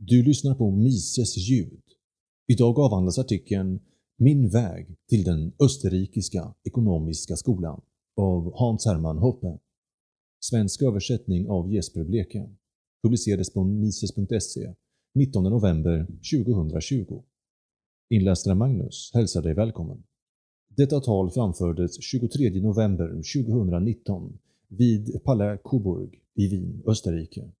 Du lyssnar på Mises ljud. Idag avhandlas artikeln “Min väg till den österrikiska ekonomiska skolan” av Hans Hermann Hoppe. Svensk översättning av Jesper Bleke. Publicerades på mises.se 19 november 2020. Inläsare Magnus hälsar dig välkommen. Detta tal framfördes 23 november 2019 vid Palais Coburg i Wien, Österrike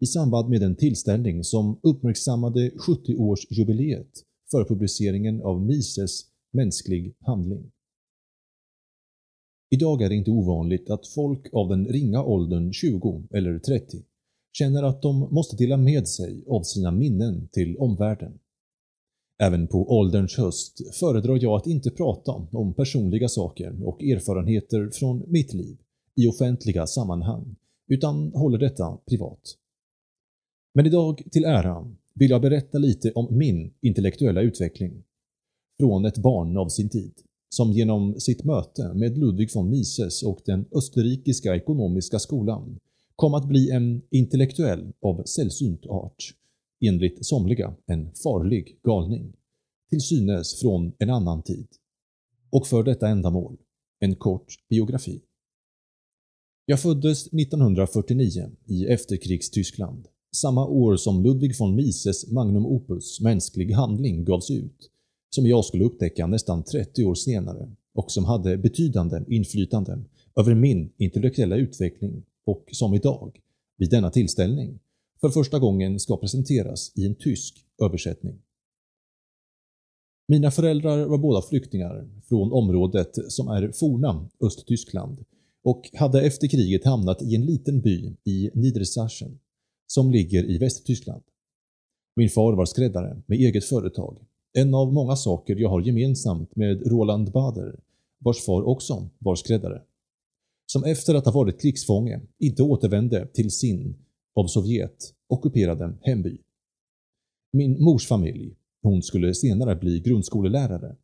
i samband med en tillställning som uppmärksammade 70-årsjubileet för publiceringen av Mises Mänsklig handling. Idag är det inte ovanligt att folk av den ringa åldern 20 eller 30 känner att de måste dela med sig av sina minnen till omvärlden. Även på ålderns höst föredrar jag att inte prata om personliga saker och erfarenheter från mitt liv i offentliga sammanhang, utan håller detta privat. Men idag till ära vill jag berätta lite om min intellektuella utveckling. Från ett barn av sin tid, som genom sitt möte med Ludwig von Mises och den österrikiska ekonomiska skolan kom att bli en intellektuell av sällsynt art, enligt somliga en farlig galning, till synes från en annan tid. Och för detta ändamål, en kort biografi. Jag föddes 1949 i efterkrigstyskland samma år som Ludwig von Mises magnum opus Mänsklig handling gavs ut, som jag skulle upptäcka nästan 30 år senare och som hade betydande inflytande över min intellektuella utveckling och som idag, vid denna tillställning, för första gången ska presenteras i en tysk översättning. Mina föräldrar var båda flyktingar från området som är forna Östtyskland och hade efter kriget hamnat i en liten by i Niedersachsen som ligger i Västtyskland. Min far var skräddare med eget företag. En av många saker jag har gemensamt med Roland Bader, vars far också var skräddare. Som efter att ha varit krigsfånge inte återvände till sin, av Sovjet, ockuperade hemby. Min mors familj, hon skulle senare bli grundskolelärare,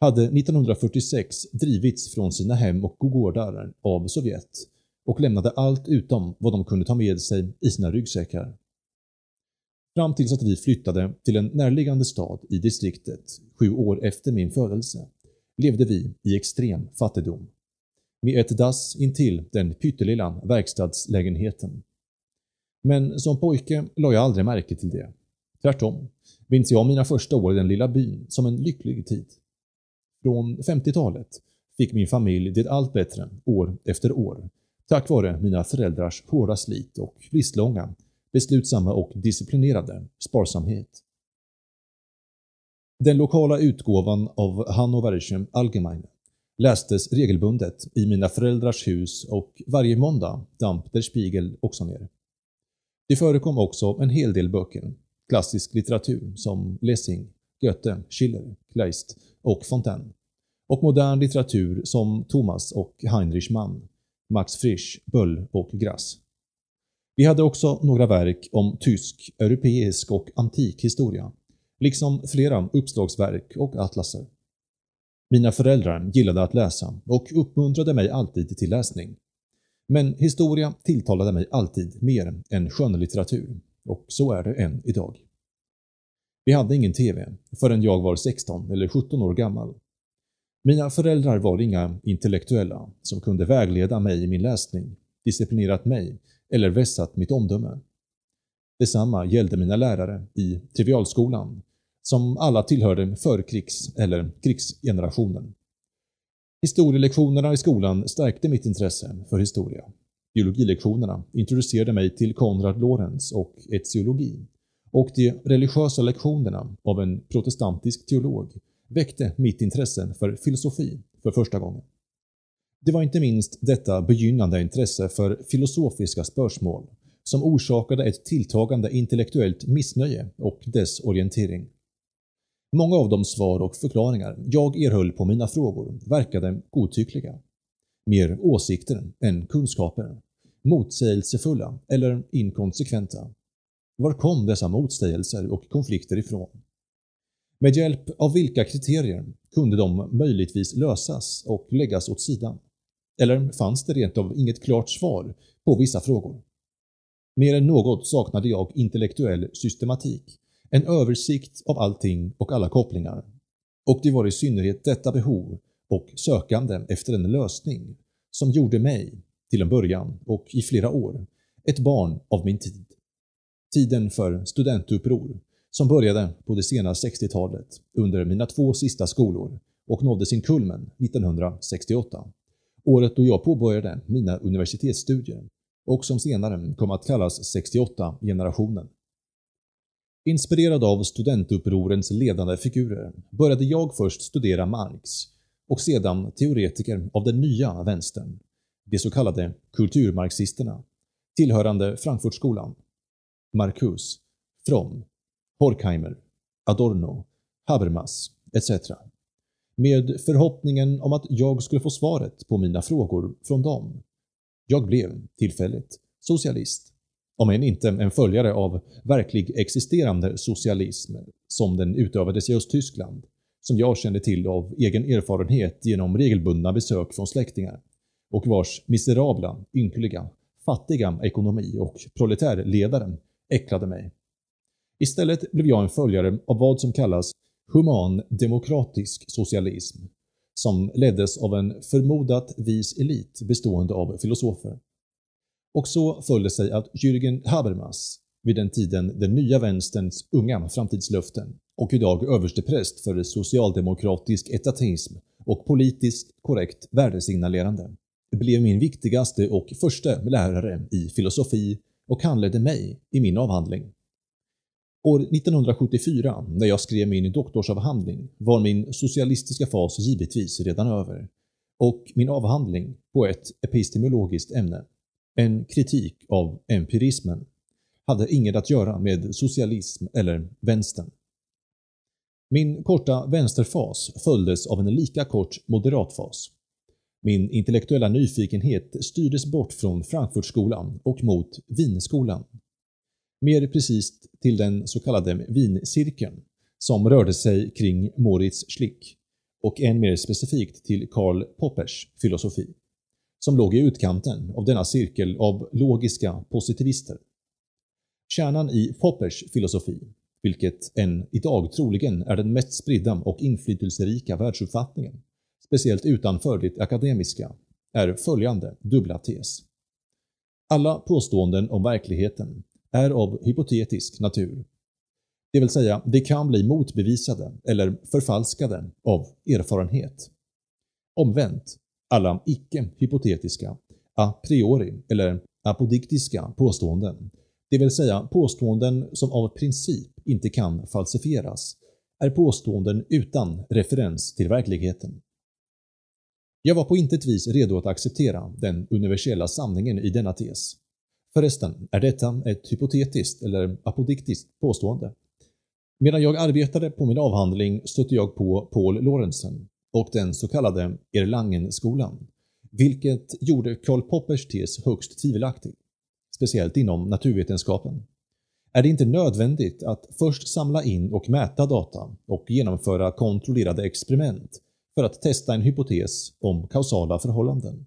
hade 1946 drivits från sina hem och gårdar av Sovjet och lämnade allt utom vad de kunde ta med sig i sina ryggsäckar. Fram tills att vi flyttade till en närliggande stad i distriktet sju år efter min födelse levde vi i extrem fattigdom. Med ett dass intill den pyttelilla verkstadslägenheten. Men som pojke la jag aldrig märke till det. Tvärtom minns jag mina första år i den lilla byn som en lycklig tid. Från 50-talet fick min familj det allt bättre år efter år Tack vare mina föräldrars hårda slit och livslånga, beslutsamma och disciplinerade sparsamhet. Den lokala utgåvan av Hannoverische Allgemeine lästes regelbundet i mina föräldrars hus och varje måndag damp der Spiegel också ner. Det förekom också en hel del böcker, klassisk litteratur som Lessing, Goethe, Schiller, Kleist och Fontaine och modern litteratur som Thomas och Heinrich Mann Max Frisch, Böll och Grass. Vi hade också några verk om tysk, europeisk och antik historia, liksom flera uppslagsverk och atlaser. Mina föräldrar gillade att läsa och uppmuntrade mig alltid till läsning. Men historia tilltalade mig alltid mer än skönlitteratur, och så är det än idag. Vi hade ingen TV förrän jag var 16 eller 17 år gammal mina föräldrar var inga intellektuella som kunde vägleda mig i min läsning, disciplinerat mig eller vässat mitt omdöme. Detsamma gällde mina lärare i trivialskolan, som alla tillhörde förkrigs- eller krigsgenerationen. Historielektionerna i skolan stärkte mitt intresse för historia. Biologilektionerna introducerade mig till Konrad Lorenz och etiologi och de religiösa lektionerna av en protestantisk teolog väckte mitt intresse för filosofi för första gången. Det var inte minst detta begynnande intresse för filosofiska spörsmål som orsakade ett tilltagande intellektuellt missnöje och desorientering. Många av de svar och förklaringar jag erhöll på mina frågor verkade godtyckliga. Mer åsikter än kunskaper. Motsägelsefulla eller inkonsekventa. Var kom dessa motsägelser och konflikter ifrån? Med hjälp av vilka kriterier kunde de möjligtvis lösas och läggas åt sidan? Eller fanns det rent av inget klart svar på vissa frågor? Mer än något saknade jag intellektuell systematik, en översikt av allting och alla kopplingar. Och det var i synnerhet detta behov och sökande efter en lösning som gjorde mig, till en början och i flera år, ett barn av min tid. Tiden för studentuppror som började på det sena 60-talet under mina två sista skolor och nådde sin kulmen 1968. Året då jag påbörjade mina universitetsstudier och som senare kom att kallas 68-generationen. Inspirerad av studentupprorens ledande figurer började jag först studera Marx och sedan teoretiker av den nya vänstern, de så kallade kulturmarxisterna, tillhörande Frankfurtskolan, Marcuse, Fromm, Horkheimer, Adorno, Habermas etc. Med förhoppningen om att jag skulle få svaret på mina frågor från dem. Jag blev, tillfälligt, socialist. Om än inte en följare av verklig existerande socialism som den utövades i Östtyskland, som jag kände till av egen erfarenhet genom regelbundna besök från släktingar och vars miserabla, ynkliga, fattiga ekonomi och proletärledaren äcklade mig. Istället blev jag en följare av vad som kallas human demokratisk socialism, som leddes av en förmodat vis elit bestående av filosofer. Och så föll det sig att Jürgen Habermas, vid den tiden den nya vänsterns unga framtidslöften och idag överstepräst för socialdemokratisk etatism och politiskt korrekt värdesignalerande, blev min viktigaste och första lärare i filosofi och handledde mig i min avhandling. År 1974, när jag skrev min doktorsavhandling, var min socialistiska fas givetvis redan över och min avhandling på ett epistemologiskt ämne, en kritik av empirismen, hade inget att göra med socialism eller vänstern. Min korta vänsterfas följdes av en lika kort moderatfas. Min intellektuella nyfikenhet styrdes bort från Frankfurtskolan och mot Wienskolan. Mer precis till den så kallade vincirkeln som rörde sig kring Moritz Schlick och än mer specifikt till Karl Poppers filosofi, som låg i utkanten av denna cirkel av logiska positivister. Kärnan i Poppers filosofi, vilket än idag troligen är den mest spridda och inflytelserika världsuppfattningen, speciellt utanför det akademiska, är följande dubbla tes. Alla påståenden om verkligheten är av hypotetisk natur. Det vill säga, det kan bli motbevisade eller förfalskade av erfarenhet. Omvänt, alla icke-hypotetiska, a priori eller apodiktiska påståenden, det vill säga påståenden som av princip inte kan falsifieras, är påståenden utan referens till verkligheten. Jag var på intet vis redo att acceptera den universella sanningen i denna tes. Förresten är detta ett hypotetiskt eller apodiktiskt påstående. Medan jag arbetade på min avhandling stötte jag på Paul Lorentzen och den så kallade Erlangenskolan, vilket gjorde Karl Poppers tes högst tvivelaktig, speciellt inom naturvetenskapen. Är det inte nödvändigt att först samla in och mäta data och genomföra kontrollerade experiment för att testa en hypotes om kausala förhållanden?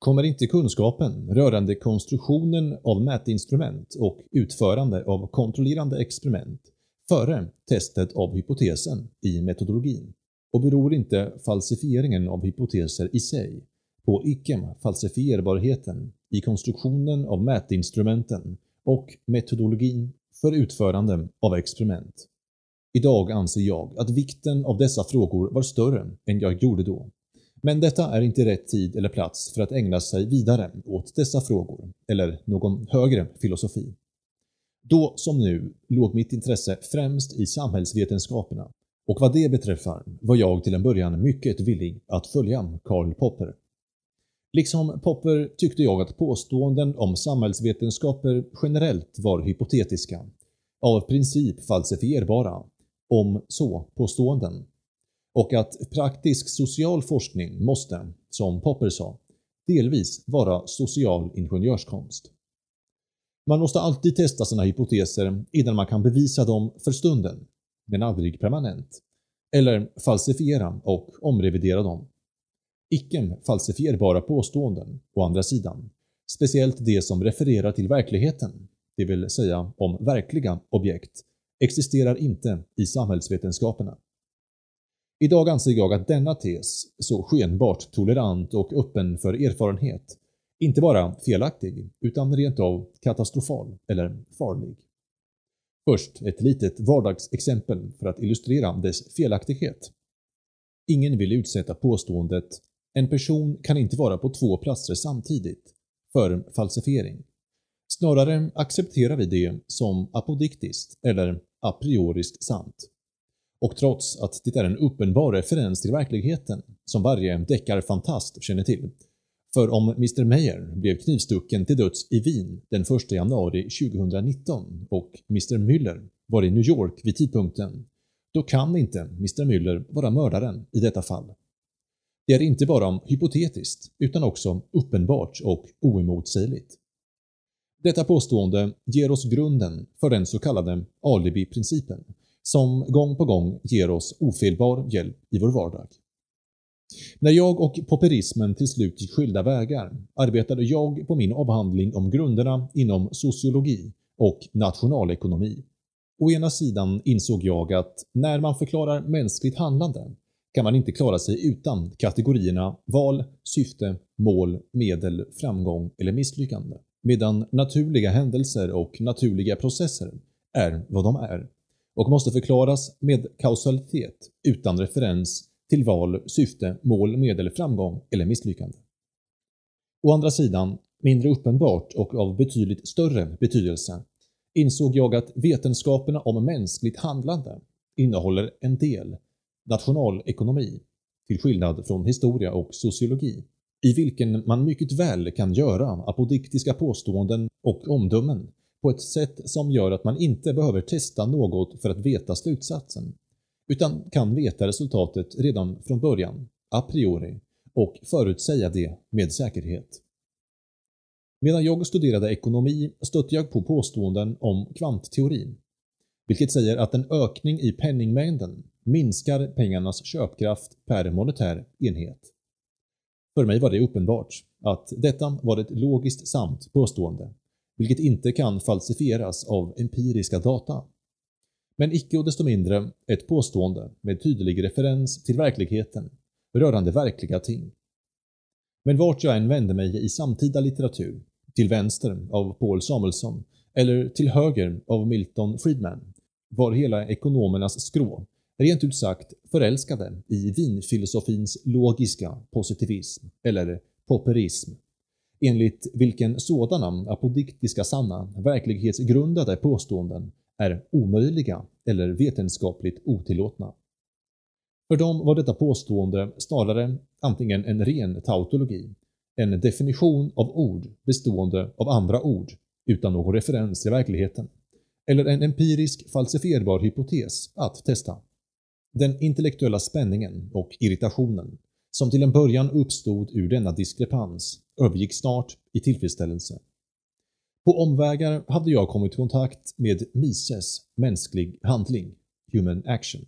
Kommer inte kunskapen rörande konstruktionen av mätinstrument och utförande av kontrollerande experiment före testet av hypotesen i metodologin och beror inte falsifieringen av hypoteser i sig på icke-falsifierbarheten i konstruktionen av mätinstrumenten och metodologin för utförande av experiment. Idag anser jag att vikten av dessa frågor var större än jag gjorde då. Men detta är inte rätt tid eller plats för att ägna sig vidare åt dessa frågor, eller någon högre filosofi. Då som nu låg mitt intresse främst i samhällsvetenskaperna och vad det beträffar var jag till en början mycket villig att följa Karl Popper. Liksom Popper tyckte jag att påståenden om samhällsvetenskaper generellt var hypotetiska, av princip falsifierbara, om så påståenden och att praktisk social forskning måste, som Popper sa, delvis vara social ingenjörskonst. Man måste alltid testa sina hypoteser innan man kan bevisa dem för stunden, men aldrig permanent, eller falsifiera och omrevidera dem. Icke falsifierbara påståenden, å andra sidan, speciellt det som refererar till verkligheten, det vill säga om verkliga objekt, existerar inte i samhällsvetenskaperna. Idag anser jag att denna tes, så skenbart tolerant och öppen för erfarenhet, inte bara felaktig utan rent av katastrofal eller farlig. Först ett litet vardagsexempel för att illustrera dess felaktighet. Ingen vill utsätta påståendet “en person kan inte vara på två platser samtidigt” för falsifiering. Snarare accepterar vi det som apodiktiskt eller a prioriskt sant. Och trots att det är en uppenbar referens till verkligheten, som varje deckarfantast känner till, för om Mr Meyer blev knivstucken till döds i Wien den 1 januari 2019 och Mr Müller var i New York vid tidpunkten, då kan inte Mr Müller vara mördaren i detta fall. Det är inte bara hypotetiskt utan också uppenbart och oemotsägligt. Detta påstående ger oss grunden för den så kallade alibi-principen som gång på gång ger oss ofelbar hjälp i vår vardag. När jag och popperismen till slut gick skilda vägar arbetade jag på min avhandling om grunderna inom sociologi och nationalekonomi. Å ena sidan insåg jag att när man förklarar mänskligt handlande kan man inte klara sig utan kategorierna val, syfte, mål, medel, framgång eller misslyckande. Medan naturliga händelser och naturliga processer är vad de är och måste förklaras med kausalitet utan referens till val, syfte, mål, medel, framgång eller misslyckande. Å andra sidan, mindre uppenbart och av betydligt större betydelse, insåg jag att vetenskaperna om mänskligt handlande innehåller en del nationalekonomi, till skillnad från historia och sociologi, i vilken man mycket väl kan göra apodiktiska påståenden och omdömen på ett sätt som gör att man inte behöver testa något för att veta slutsatsen, utan kan veta resultatet redan från början, a priori, och förutsäga det med säkerhet. Medan jag studerade ekonomi stötte jag på påståenden om kvantteorin, vilket säger att en ökning i penningmängden minskar pengarnas köpkraft per monetär enhet. För mig var det uppenbart att detta var ett logiskt sant påstående, vilket inte kan falsifieras av empiriska data. Men icke och desto mindre ett påstående med tydlig referens till verkligheten rörande verkliga ting. Men vart jag än vände mig i samtida litteratur, till vänster av Paul Samuelsson eller till höger av Milton Friedman, var hela ekonomernas skrå rent ut sagt förälskade i vinfilosofins logiska positivism, eller popperism, enligt vilken sådana apodiktiska sanna, verklighetsgrundade påståenden är omöjliga eller vetenskapligt otillåtna. För dem var detta påstående snarare antingen en ren tautologi, en definition av ord bestående av andra ord utan någon referens till verkligheten, eller en empirisk falsifierbar hypotes att testa. Den intellektuella spänningen och irritationen som till en början uppstod ur denna diskrepans övergick snart i tillfredsställelse. På omvägar hade jag kommit i kontakt med Mises mänsklig handling, Human Action,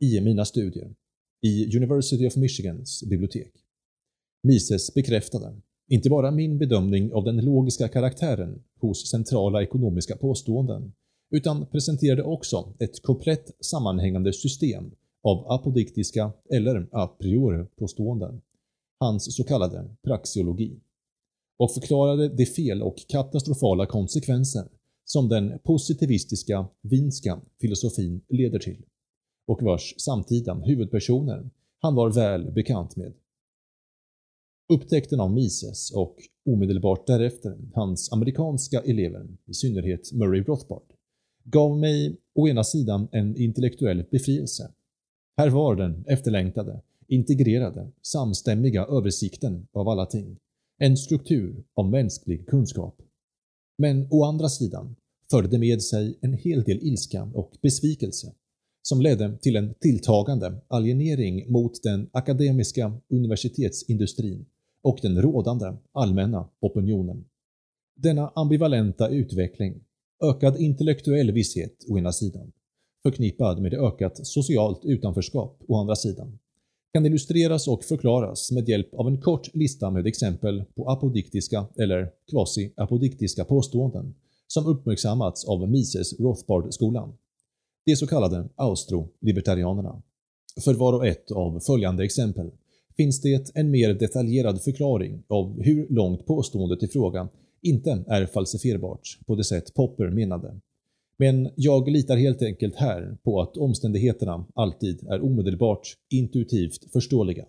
i mina studier i University of Michigans bibliotek. Mises bekräftade inte bara min bedömning av den logiska karaktären hos centrala ekonomiska påståenden utan presenterade också ett komplett sammanhängande system av apodiktiska eller a priori-påståenden, hans så kallade praxiologi, och förklarade de fel och katastrofala konsekvenser som den positivistiska vinska filosofin leder till och vars samtida huvudpersoner han var väl bekant med. Upptäckten av Mises och omedelbart därefter hans amerikanska elever, i synnerhet Murray Rothbard, gav mig å ena sidan en intellektuell befrielse. Här var den efterlängtade, integrerade, samstämmiga översikten av alla ting. En struktur av mänsklig kunskap. Men å andra sidan förde det med sig en hel del ilska och besvikelse som ledde till en tilltagande alienering mot den akademiska universitetsindustrin och den rådande allmänna opinionen. Denna ambivalenta utveckling Ökad intellektuell visshet å ena sidan, förknippad med ökat socialt utanförskap å andra sidan, kan illustreras och förklaras med hjälp av en kort lista med exempel på apodiktiska eller kvasi-apodiktiska påståenden som uppmärksammats av Mises Rothbard-skolan, de så kallade austro-libertarianerna. För var och ett av följande exempel finns det en mer detaljerad förklaring av hur långt påståendet i fråga inte är falsifierbart på det sätt Popper menade. Men jag litar helt enkelt här på att omständigheterna alltid är omedelbart intuitivt förståeliga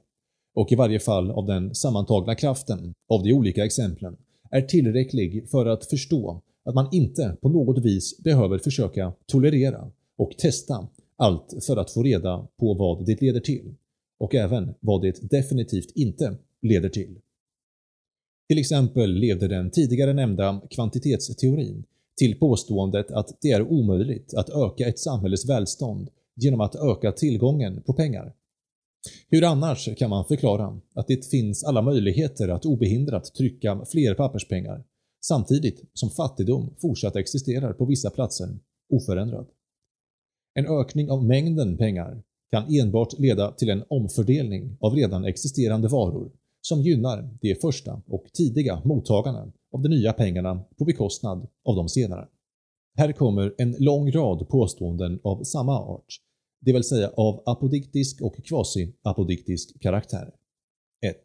och i varje fall av den sammantagna kraften av de olika exemplen är tillräcklig för att förstå att man inte på något vis behöver försöka tolerera och testa allt för att få reda på vad det leder till och även vad det definitivt inte leder till. Till exempel leder den tidigare nämnda kvantitetsteorin till påståendet att det är omöjligt att öka ett samhälles välstånd genom att öka tillgången på pengar. Hur annars kan man förklara att det finns alla möjligheter att obehindrat trycka fler papperspengar samtidigt som fattigdom fortsatt existerar på vissa platser oförändrad? En ökning av mängden pengar kan enbart leda till en omfördelning av redan existerande varor som gynnar de första och tidiga mottagarna av de nya pengarna på bekostnad av de senare. Här kommer en lång rad påståenden av samma art, det vill säga av apodiktisk och kvasi-apodiktisk karaktär. 1.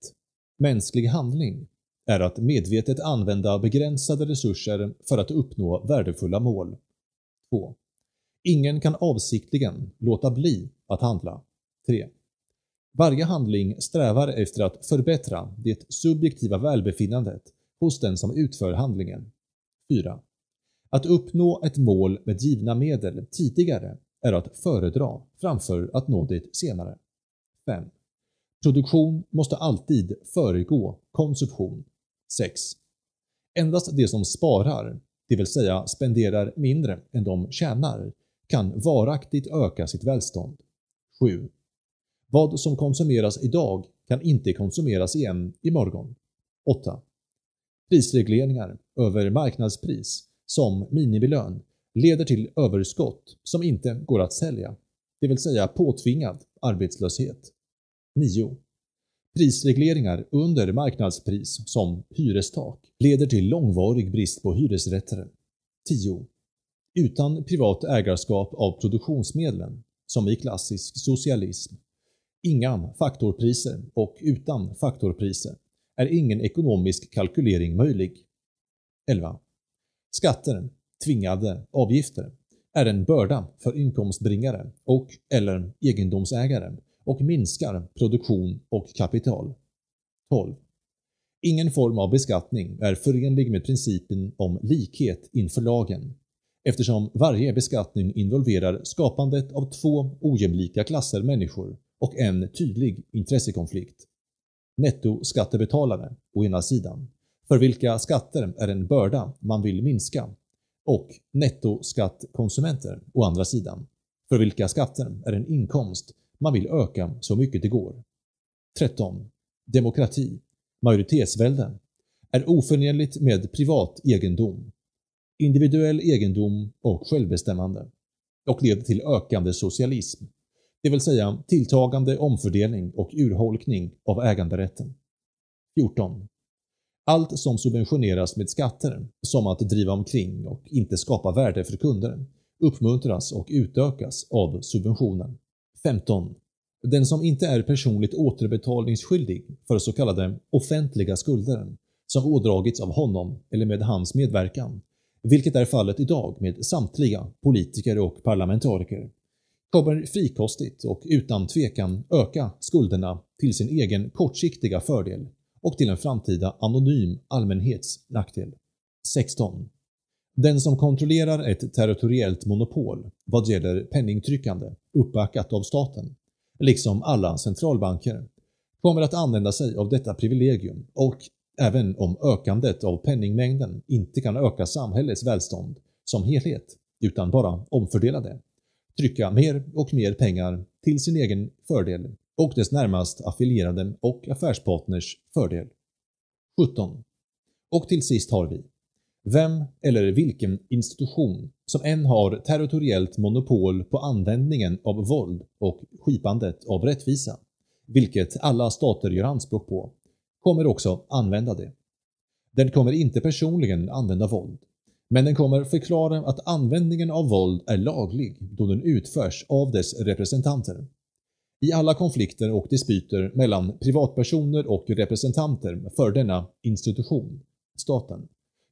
Mänsklig handling är att medvetet använda begränsade resurser för att uppnå värdefulla mål. 2. Ingen kan avsiktligen låta bli att handla. 3. Varje handling strävar efter att förbättra det subjektiva välbefinnandet hos den som utför handlingen. 4. Att uppnå ett mål med givna medel tidigare är att föredra framför att nå det senare. 5. Produktion måste alltid föregå konsumtion. 6. Endast de som sparar, det vill säga spenderar mindre än de tjänar, kan varaktigt öka sitt välstånd. 7. Vad som konsumeras idag kan inte konsumeras igen imorgon. 8. Prisregleringar över marknadspris, som minimilön, leder till överskott som inte går att sälja, det vill säga påtvingad arbetslöshet. 9. Prisregleringar under marknadspris, som hyrestak, leder till långvarig brist på hyresrätter. 10. Utan privat ägarskap av produktionsmedlen, som i klassisk socialism, inga faktorpriser och utan faktorpriser är ingen ekonomisk kalkylering möjlig. 11. Skatter, tvingade avgifter, är en börda för inkomstbringare och eller egendomsägare och minskar produktion och kapital. 12. Ingen form av beskattning är förenlig med principen om likhet inför lagen eftersom varje beskattning involverar skapandet av två ojämlika klasser människor och en tydlig intressekonflikt. Nettoskattebetalare å ena sidan, för vilka skatter är en börda man vill minska, och nettoskattkonsumenter å andra sidan, för vilka skatter är en inkomst man vill öka så mycket det går. 13. Demokrati, majoritetsvälde, är oförenligt med privat egendom, individuell egendom och självbestämmande och leder till ökande socialism det vill säga tilltagande omfördelning och urholkning av äganderätten. 14. Allt som subventioneras med skatter, som att driva omkring och inte skapa värde för kunder, uppmuntras och utökas av subventionen. 15. Den som inte är personligt återbetalningsskyldig för så kallade offentliga skulder som ådragits av honom eller med hans medverkan, vilket är fallet idag med samtliga politiker och parlamentariker, kommer frikostigt och utan tvekan öka skulderna till sin egen kortsiktiga fördel och till en framtida anonym allmänhets nackdel. 16. Den som kontrollerar ett territoriellt monopol vad gäller penningtryckande uppbackat av staten, liksom alla centralbanker, kommer att använda sig av detta privilegium och även om ökandet av penningmängden inte kan öka samhällets välstånd som helhet utan bara omfördela det, trycka mer och mer pengar till sin egen fördel och dess närmast affilierade och affärspartners fördel. 17. Och till sist har vi vem eller vilken institution som än har territoriellt monopol på användningen av våld och skipandet av rättvisa vilket alla stater gör anspråk på, kommer också använda det. Den kommer inte personligen använda våld, men den kommer förklara att användningen av våld är laglig då den utförs av dess representanter. I alla konflikter och dispyter mellan privatpersoner och representanter för denna institution, staten,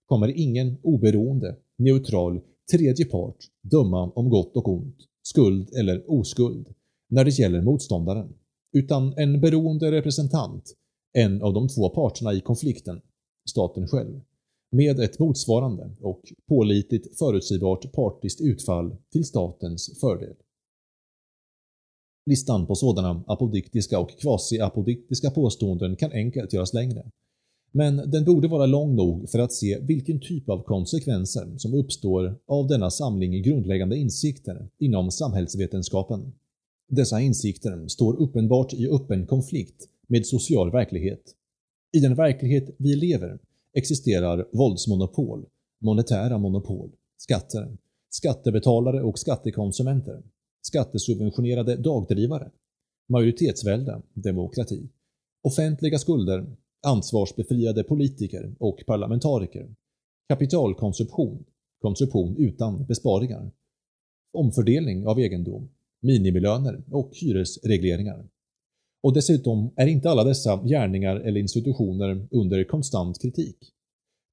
kommer ingen oberoende, neutral, tredje part döma om gott och ont, skuld eller oskuld när det gäller motståndaren, utan en beroende representant, en av de två parterna i konflikten, staten själv, med ett motsvarande och pålitligt förutsägbart partiskt utfall till statens fördel. Listan på sådana apodiktiska och kvasi-apodiktiska påståenden kan enkelt göras längre. Men den borde vara lång nog för att se vilken typ av konsekvenser som uppstår av denna samling grundläggande insikter inom samhällsvetenskapen. Dessa insikter står uppenbart i öppen konflikt med social verklighet. I den verklighet vi lever existerar våldsmonopol, monetära monopol, skatter, skattebetalare och skattekonsumenter, skattesubventionerade dagdrivare, majoritetsvälde, demokrati, offentliga skulder, ansvarsbefriade politiker och parlamentariker, kapitalkonsumtion, konsumtion utan besparingar, omfördelning av egendom, minimilöner och hyresregleringar. Och dessutom är inte alla dessa gärningar eller institutioner under konstant kritik.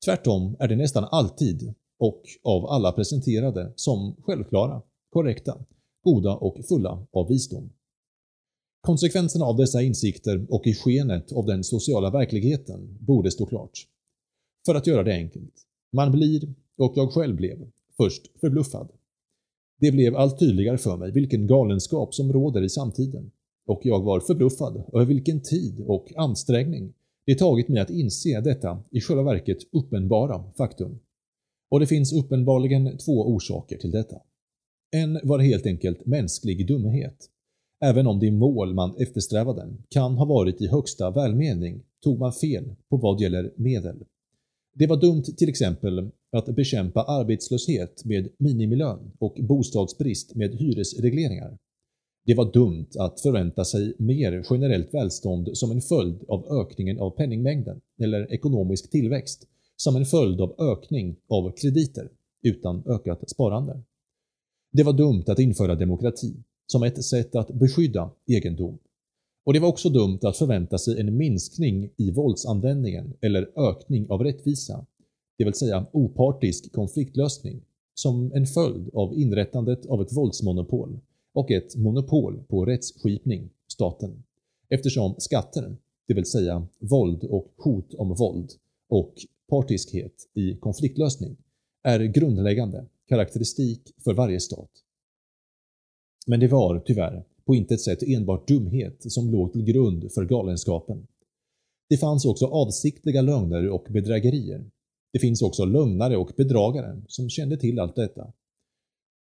Tvärtom är det nästan alltid och av alla presenterade som självklara, korrekta, goda och fulla av visdom. Konsekvenserna av dessa insikter och i skenet av den sociala verkligheten borde stå klart. För att göra det enkelt. Man blir, och jag själv blev, först förbluffad. Det blev allt tydligare för mig vilken galenskap som råder i samtiden och jag var förbluffad över vilken tid och ansträngning det tagit mig att inse detta i själva verket uppenbara faktum. Och det finns uppenbarligen två orsaker till detta. En var helt enkelt mänsklig dumhet. Även om det mål man eftersträvade kan ha varit i högsta välmening tog man fel på vad gäller medel. Det var dumt till exempel att bekämpa arbetslöshet med minimilön och bostadsbrist med hyresregleringar. Det var dumt att förvänta sig mer generellt välstånd som en följd av ökningen av penningmängden eller ekonomisk tillväxt som en följd av ökning av krediter utan ökat sparande. Det var dumt att införa demokrati som ett sätt att beskydda egendom. Och det var också dumt att förvänta sig en minskning i våldsanvändningen eller ökning av rättvisa, det vill säga opartisk konfliktlösning, som en följd av inrättandet av ett våldsmonopol och ett monopol på rättsskipning, staten, eftersom skatter, det vill säga våld och hot om våld och partiskhet i konfliktlösning, är grundläggande karaktäristik för varje stat. Men det var, tyvärr, på intet sätt enbart dumhet som låg till grund för galenskapen. Det fanns också avsiktliga lögner och bedrägerier. Det finns också lögnare och bedragare som kände till allt detta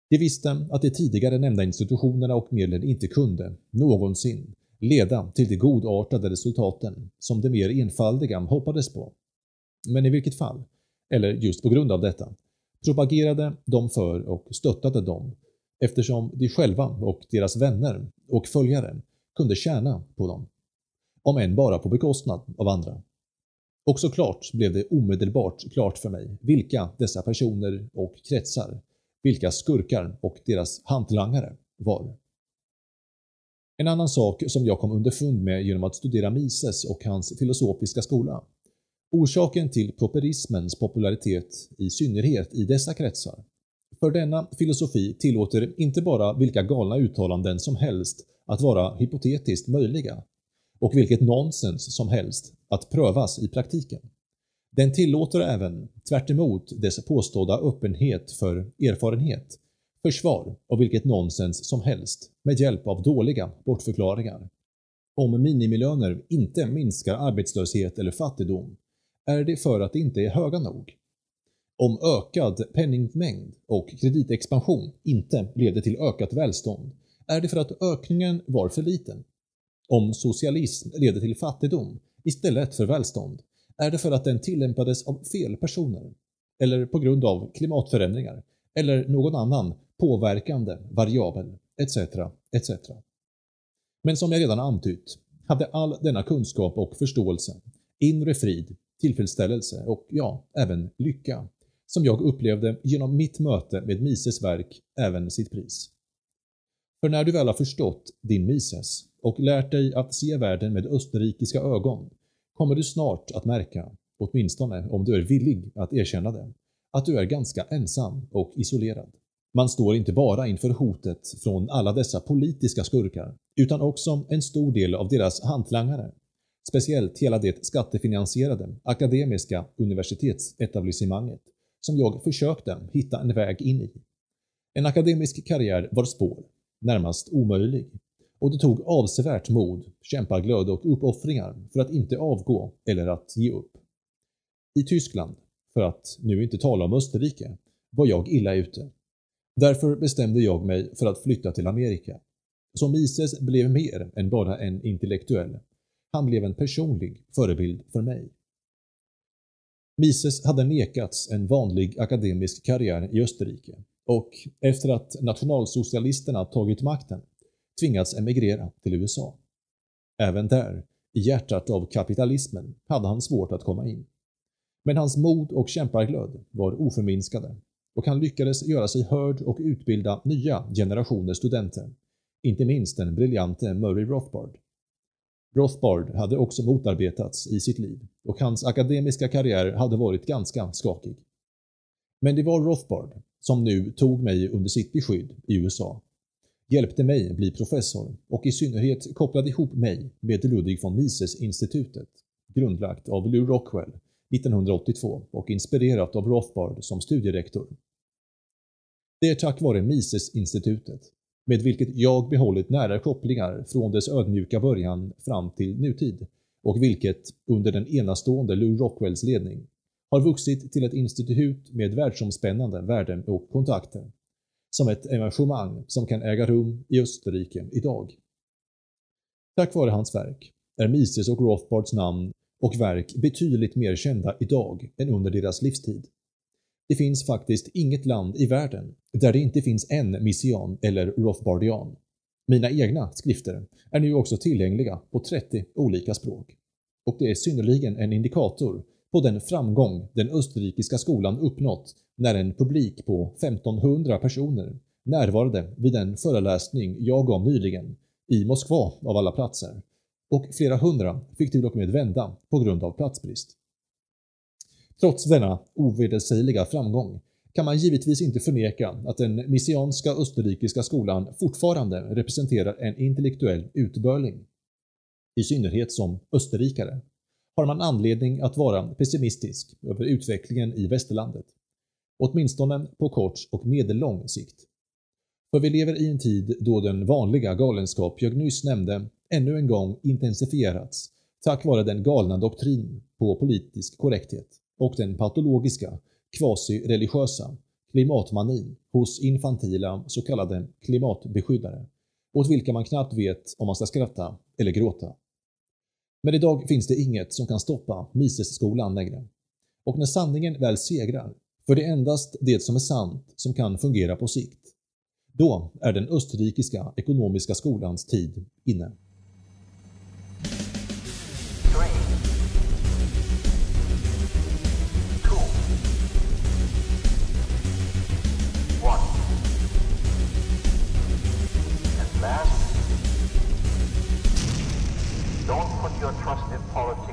de visste att de tidigare nämnda institutionerna och medlen inte kunde, någonsin, leda till de godartade resultaten som de mer enfaldiga hoppades på. Men i vilket fall, eller just på grund av detta, propagerade de för och stöttade dem eftersom de själva och deras vänner och följare kunde tjäna på dem. Om än bara på bekostnad av andra. Och såklart blev det omedelbart klart för mig vilka dessa personer och kretsar vilka skurkar och deras hantlangare var. En annan sak som jag kom underfund med genom att studera Mises och hans filosofiska skola. Orsaken till properismens popularitet i synnerhet i dessa kretsar. För denna filosofi tillåter inte bara vilka galna uttalanden som helst att vara hypotetiskt möjliga och vilket nonsens som helst att prövas i praktiken. Den tillåter även, tvärt dess påstådda öppenhet för erfarenhet, försvar av vilket nonsens som helst med hjälp av dåliga bortförklaringar. Om minimilöner inte minskar arbetslöshet eller fattigdom är det för att de inte är höga nog. Om ökad penningmängd och kreditexpansion inte leder till ökat välstånd är det för att ökningen var för liten. Om socialism leder till fattigdom istället för välstånd är det för att den tillämpades av fel personer, eller på grund av klimatförändringar, eller någon annan påverkande variabel, etc. etc. Men som jag redan antytt, hade all denna kunskap och förståelse, inre frid, tillfredsställelse och ja, även lycka, som jag upplevde genom mitt möte med Mises verk även sitt pris. För när du väl har förstått din Mises och lärt dig att se världen med österrikiska ögon kommer du snart att märka, åtminstone om du är villig att erkänna det, att du är ganska ensam och isolerad. Man står inte bara inför hotet från alla dessa politiska skurkar, utan också en stor del av deras hantlangare. Speciellt hela det skattefinansierade akademiska universitetsetablissemanget som jag försökte hitta en väg in i. En akademisk karriär var spår, närmast omöjlig, och det tog avsevärt mod, kämpaglöd och uppoffringar för att inte avgå eller att ge upp. I Tyskland, för att nu inte tala om Österrike, var jag illa ute. Därför bestämde jag mig för att flytta till Amerika. Så Mises blev mer än bara en intellektuell. Han blev en personlig förebild för mig. Mises hade nekats en vanlig akademisk karriär i Österrike och efter att nationalsocialisterna tagit makten tvingats emigrera till USA. Även där, i hjärtat av kapitalismen, hade han svårt att komma in. Men hans mod och kämparglöd var oförminskade och han lyckades göra sig hörd och utbilda nya generationer studenter, inte minst den briljante Murray Rothbard. Rothbard hade också motarbetats i sitt liv och hans akademiska karriär hade varit ganska skakig. Men det var Rothbard som nu tog mig under sitt beskydd i USA, hjälpte mig bli professor och i synnerhet kopplade ihop mig med Ludwig von Mises-institutet, grundlagt av Lew Rockwell 1982 och inspirerat av Rothbard som studierektor. Det är tack vare Mises-institutet, med vilket jag behållit nära kopplingar från dess ödmjuka början fram till nutid och vilket, under den enastående Lew Rockwells ledning, har vuxit till ett institut med världsomspännande värden och kontakter, som ett evenemang som kan äga rum i Österrike idag. Tack vare hans verk är Mises och Rothbards namn och verk betydligt mer kända idag än under deras livstid. Det finns faktiskt inget land i världen där det inte finns en Mission eller rothbardian. Mina egna skrifter är nu också tillgängliga på 30 olika språk. Och det är synnerligen en indikator på den framgång den österrikiska skolan uppnått när en publik på 1500 personer närvarade vid den föreläsning jag gav nyligen i Moskva av alla platser och flera hundra fick till och med vända på grund av platsbrist. Trots denna ovedersägliga framgång kan man givetvis inte förneka att den messianska österrikiska skolan fortfarande representerar en intellektuell utbörling. I synnerhet som österrikare har man anledning att vara pessimistisk över utvecklingen i västerlandet. Åtminstone på kort och medellång sikt. För vi lever i en tid då den vanliga galenskap jag nyss nämnde ännu en gång intensifierats tack vare den galna doktrin på politisk korrekthet och den patologiska, quasi-religiösa klimatmanin hos infantila så kallade klimatbeskyddare, åt vilka man knappt vet om man ska skratta eller gråta. Men idag finns det inget som kan stoppa Mises-skolan längre. Och när sanningen väl segrar, för det är endast det som är sant som kan fungera på sikt, då är den österrikiska ekonomiska skolans tid inne. your trusted politicians.